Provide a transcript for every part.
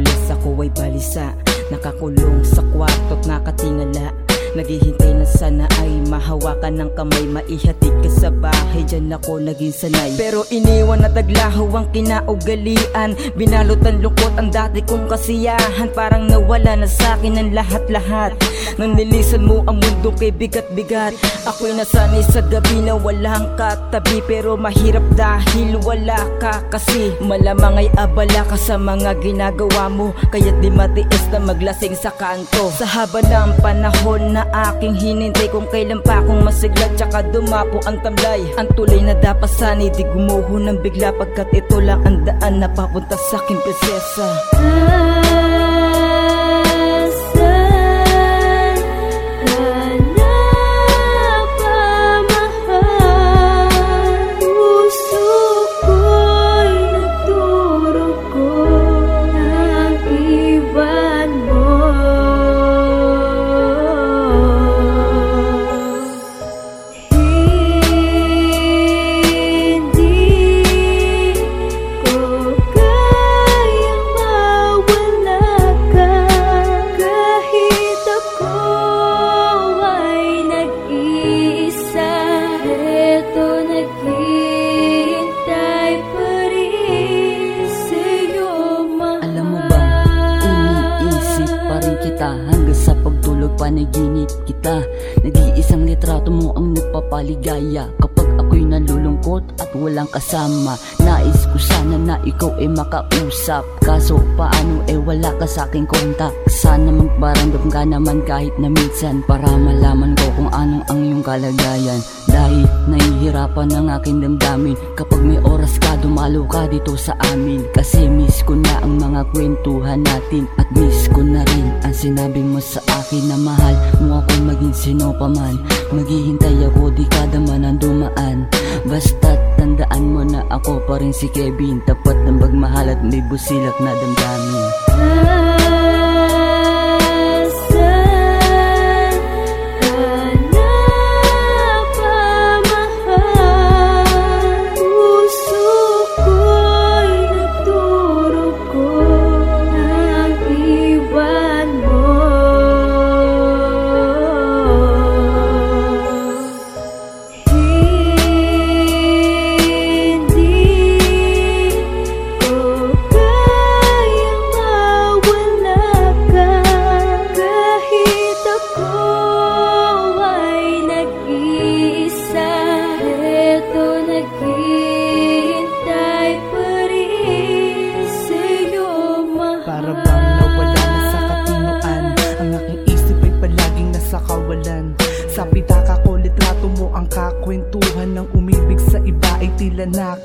Umalis ako ay balisa. Nakakulong sa kwarto't nakatingala Naghihintay na sana ay mahawakan ng kamay. Maihatid ka sa bahay, dyan ako naging sanay. Pero iniwan na taglaho ang kinaugalian. Binalot ang lungkot ang dati kong kasiyahan. Parang nawala na sa'kin ang lahat-lahat. Nang nilisan mo ang mundo kay bigat-bigat. Ako'y nasanay sa gabi na walang katabi. Pero mahirap dahil wala ka kasi. Malamang ay abala ka sa mga ginagawa mo. Kaya't di matiis na maglasing sa kanto. Sa haba ng panahon na aking hinintay. Kung kailan pa akong masigla Tsaka dumapo ang tamlay. Ang tulay na dapat sanay Di gumuho ng bigla. Pagkat ito lang ang daan na papunta sa aking prinsesa Asan panaginip kita. Nag-iisang litrato mo ang nagpapaligaya. Kapag ako'y nalulungkot at walang kasama Nais ko sana na ikaw ay makausap. Kaso paano eh wala ka sa aking kontak. Sana magparamdam ka naman kahit na minsan Para malaman ko kung anong ang iyong kalagayan. Dahil nahihirapan ang aking damdamin Kapag may oras ka dumalo ka dito sa amin. Kasi miss ko na ang mga kwentuhan natin At miss ko na rin ang sinabi mo sa akin na mahal mo ako maging sino pa man Maghihintay ako di kada man ang dumaan. Basta tandaan mo na ako pa rin si Kevin. Tapat ng magmahal at may busilak na damdamin. Asan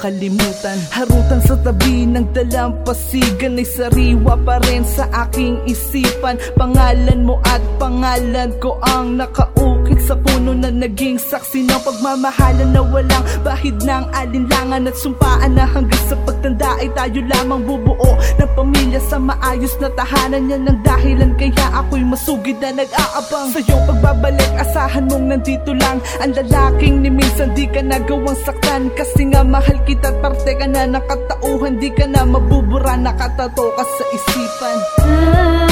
tila nakalimutan Harutan sa tabi ng dalampasigan Ay sariwa pa rin sa aking isipan. Pangalan mo at pangalan ko ang nakaukit Sa puno na naging saksi ng pagmamahalan Na walang bahid ng alinlangan At sumpaan na hanggang sa pagtanda ay tayo lamang bubuo Ng pamilya sa maayos na tahanan. Yan ang dahilan kaya ako'y masugid na nag-aabang. Sa iyong pagbabalik asahan mong nandito lang Ang lalaking ni minsan di ka nagawang saktan Kasi nga mahal kita at parte ka na ng katauhan Di ka na mabubura nakatato ka sa isipan. Asan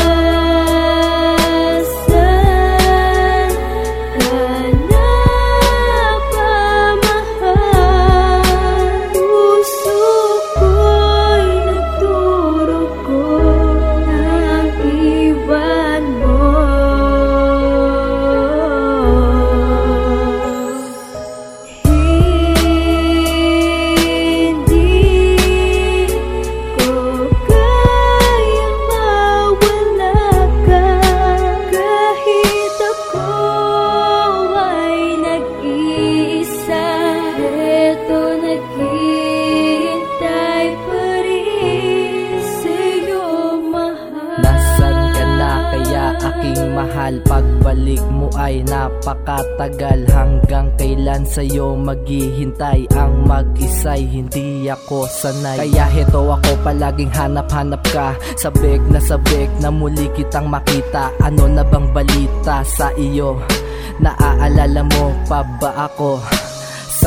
mahal. Pagbalik mo ay napakatagal. Hanggang kailan sa'yo maghihintay Ang mag-isay? Hindi ako sanay. Kaya heto ako palaging hanap-hanap ka. Sabik na sabik na muli kitang makita. Ano na bang balita sa iyo? Naaalala mo pa ba ako?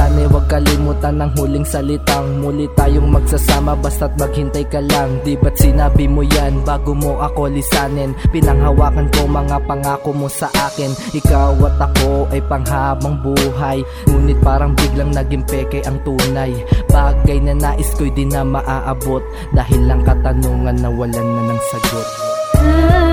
Sa Sana wag kalimutan ng huling salitang Muli tayong magsasama basta't maghintay ka lang. Di ba't sinabi mo yan? Bago mo ako lisanin Pinanghawakan ko mga pangako mo sa akin. Ikaw at ako ay panghabang buhay. Ngunit parang biglang naging peke ang tunay. Bagay na nais ko'y di na maaabot. Dahil lang katanungan na walan na ng sagot. Ah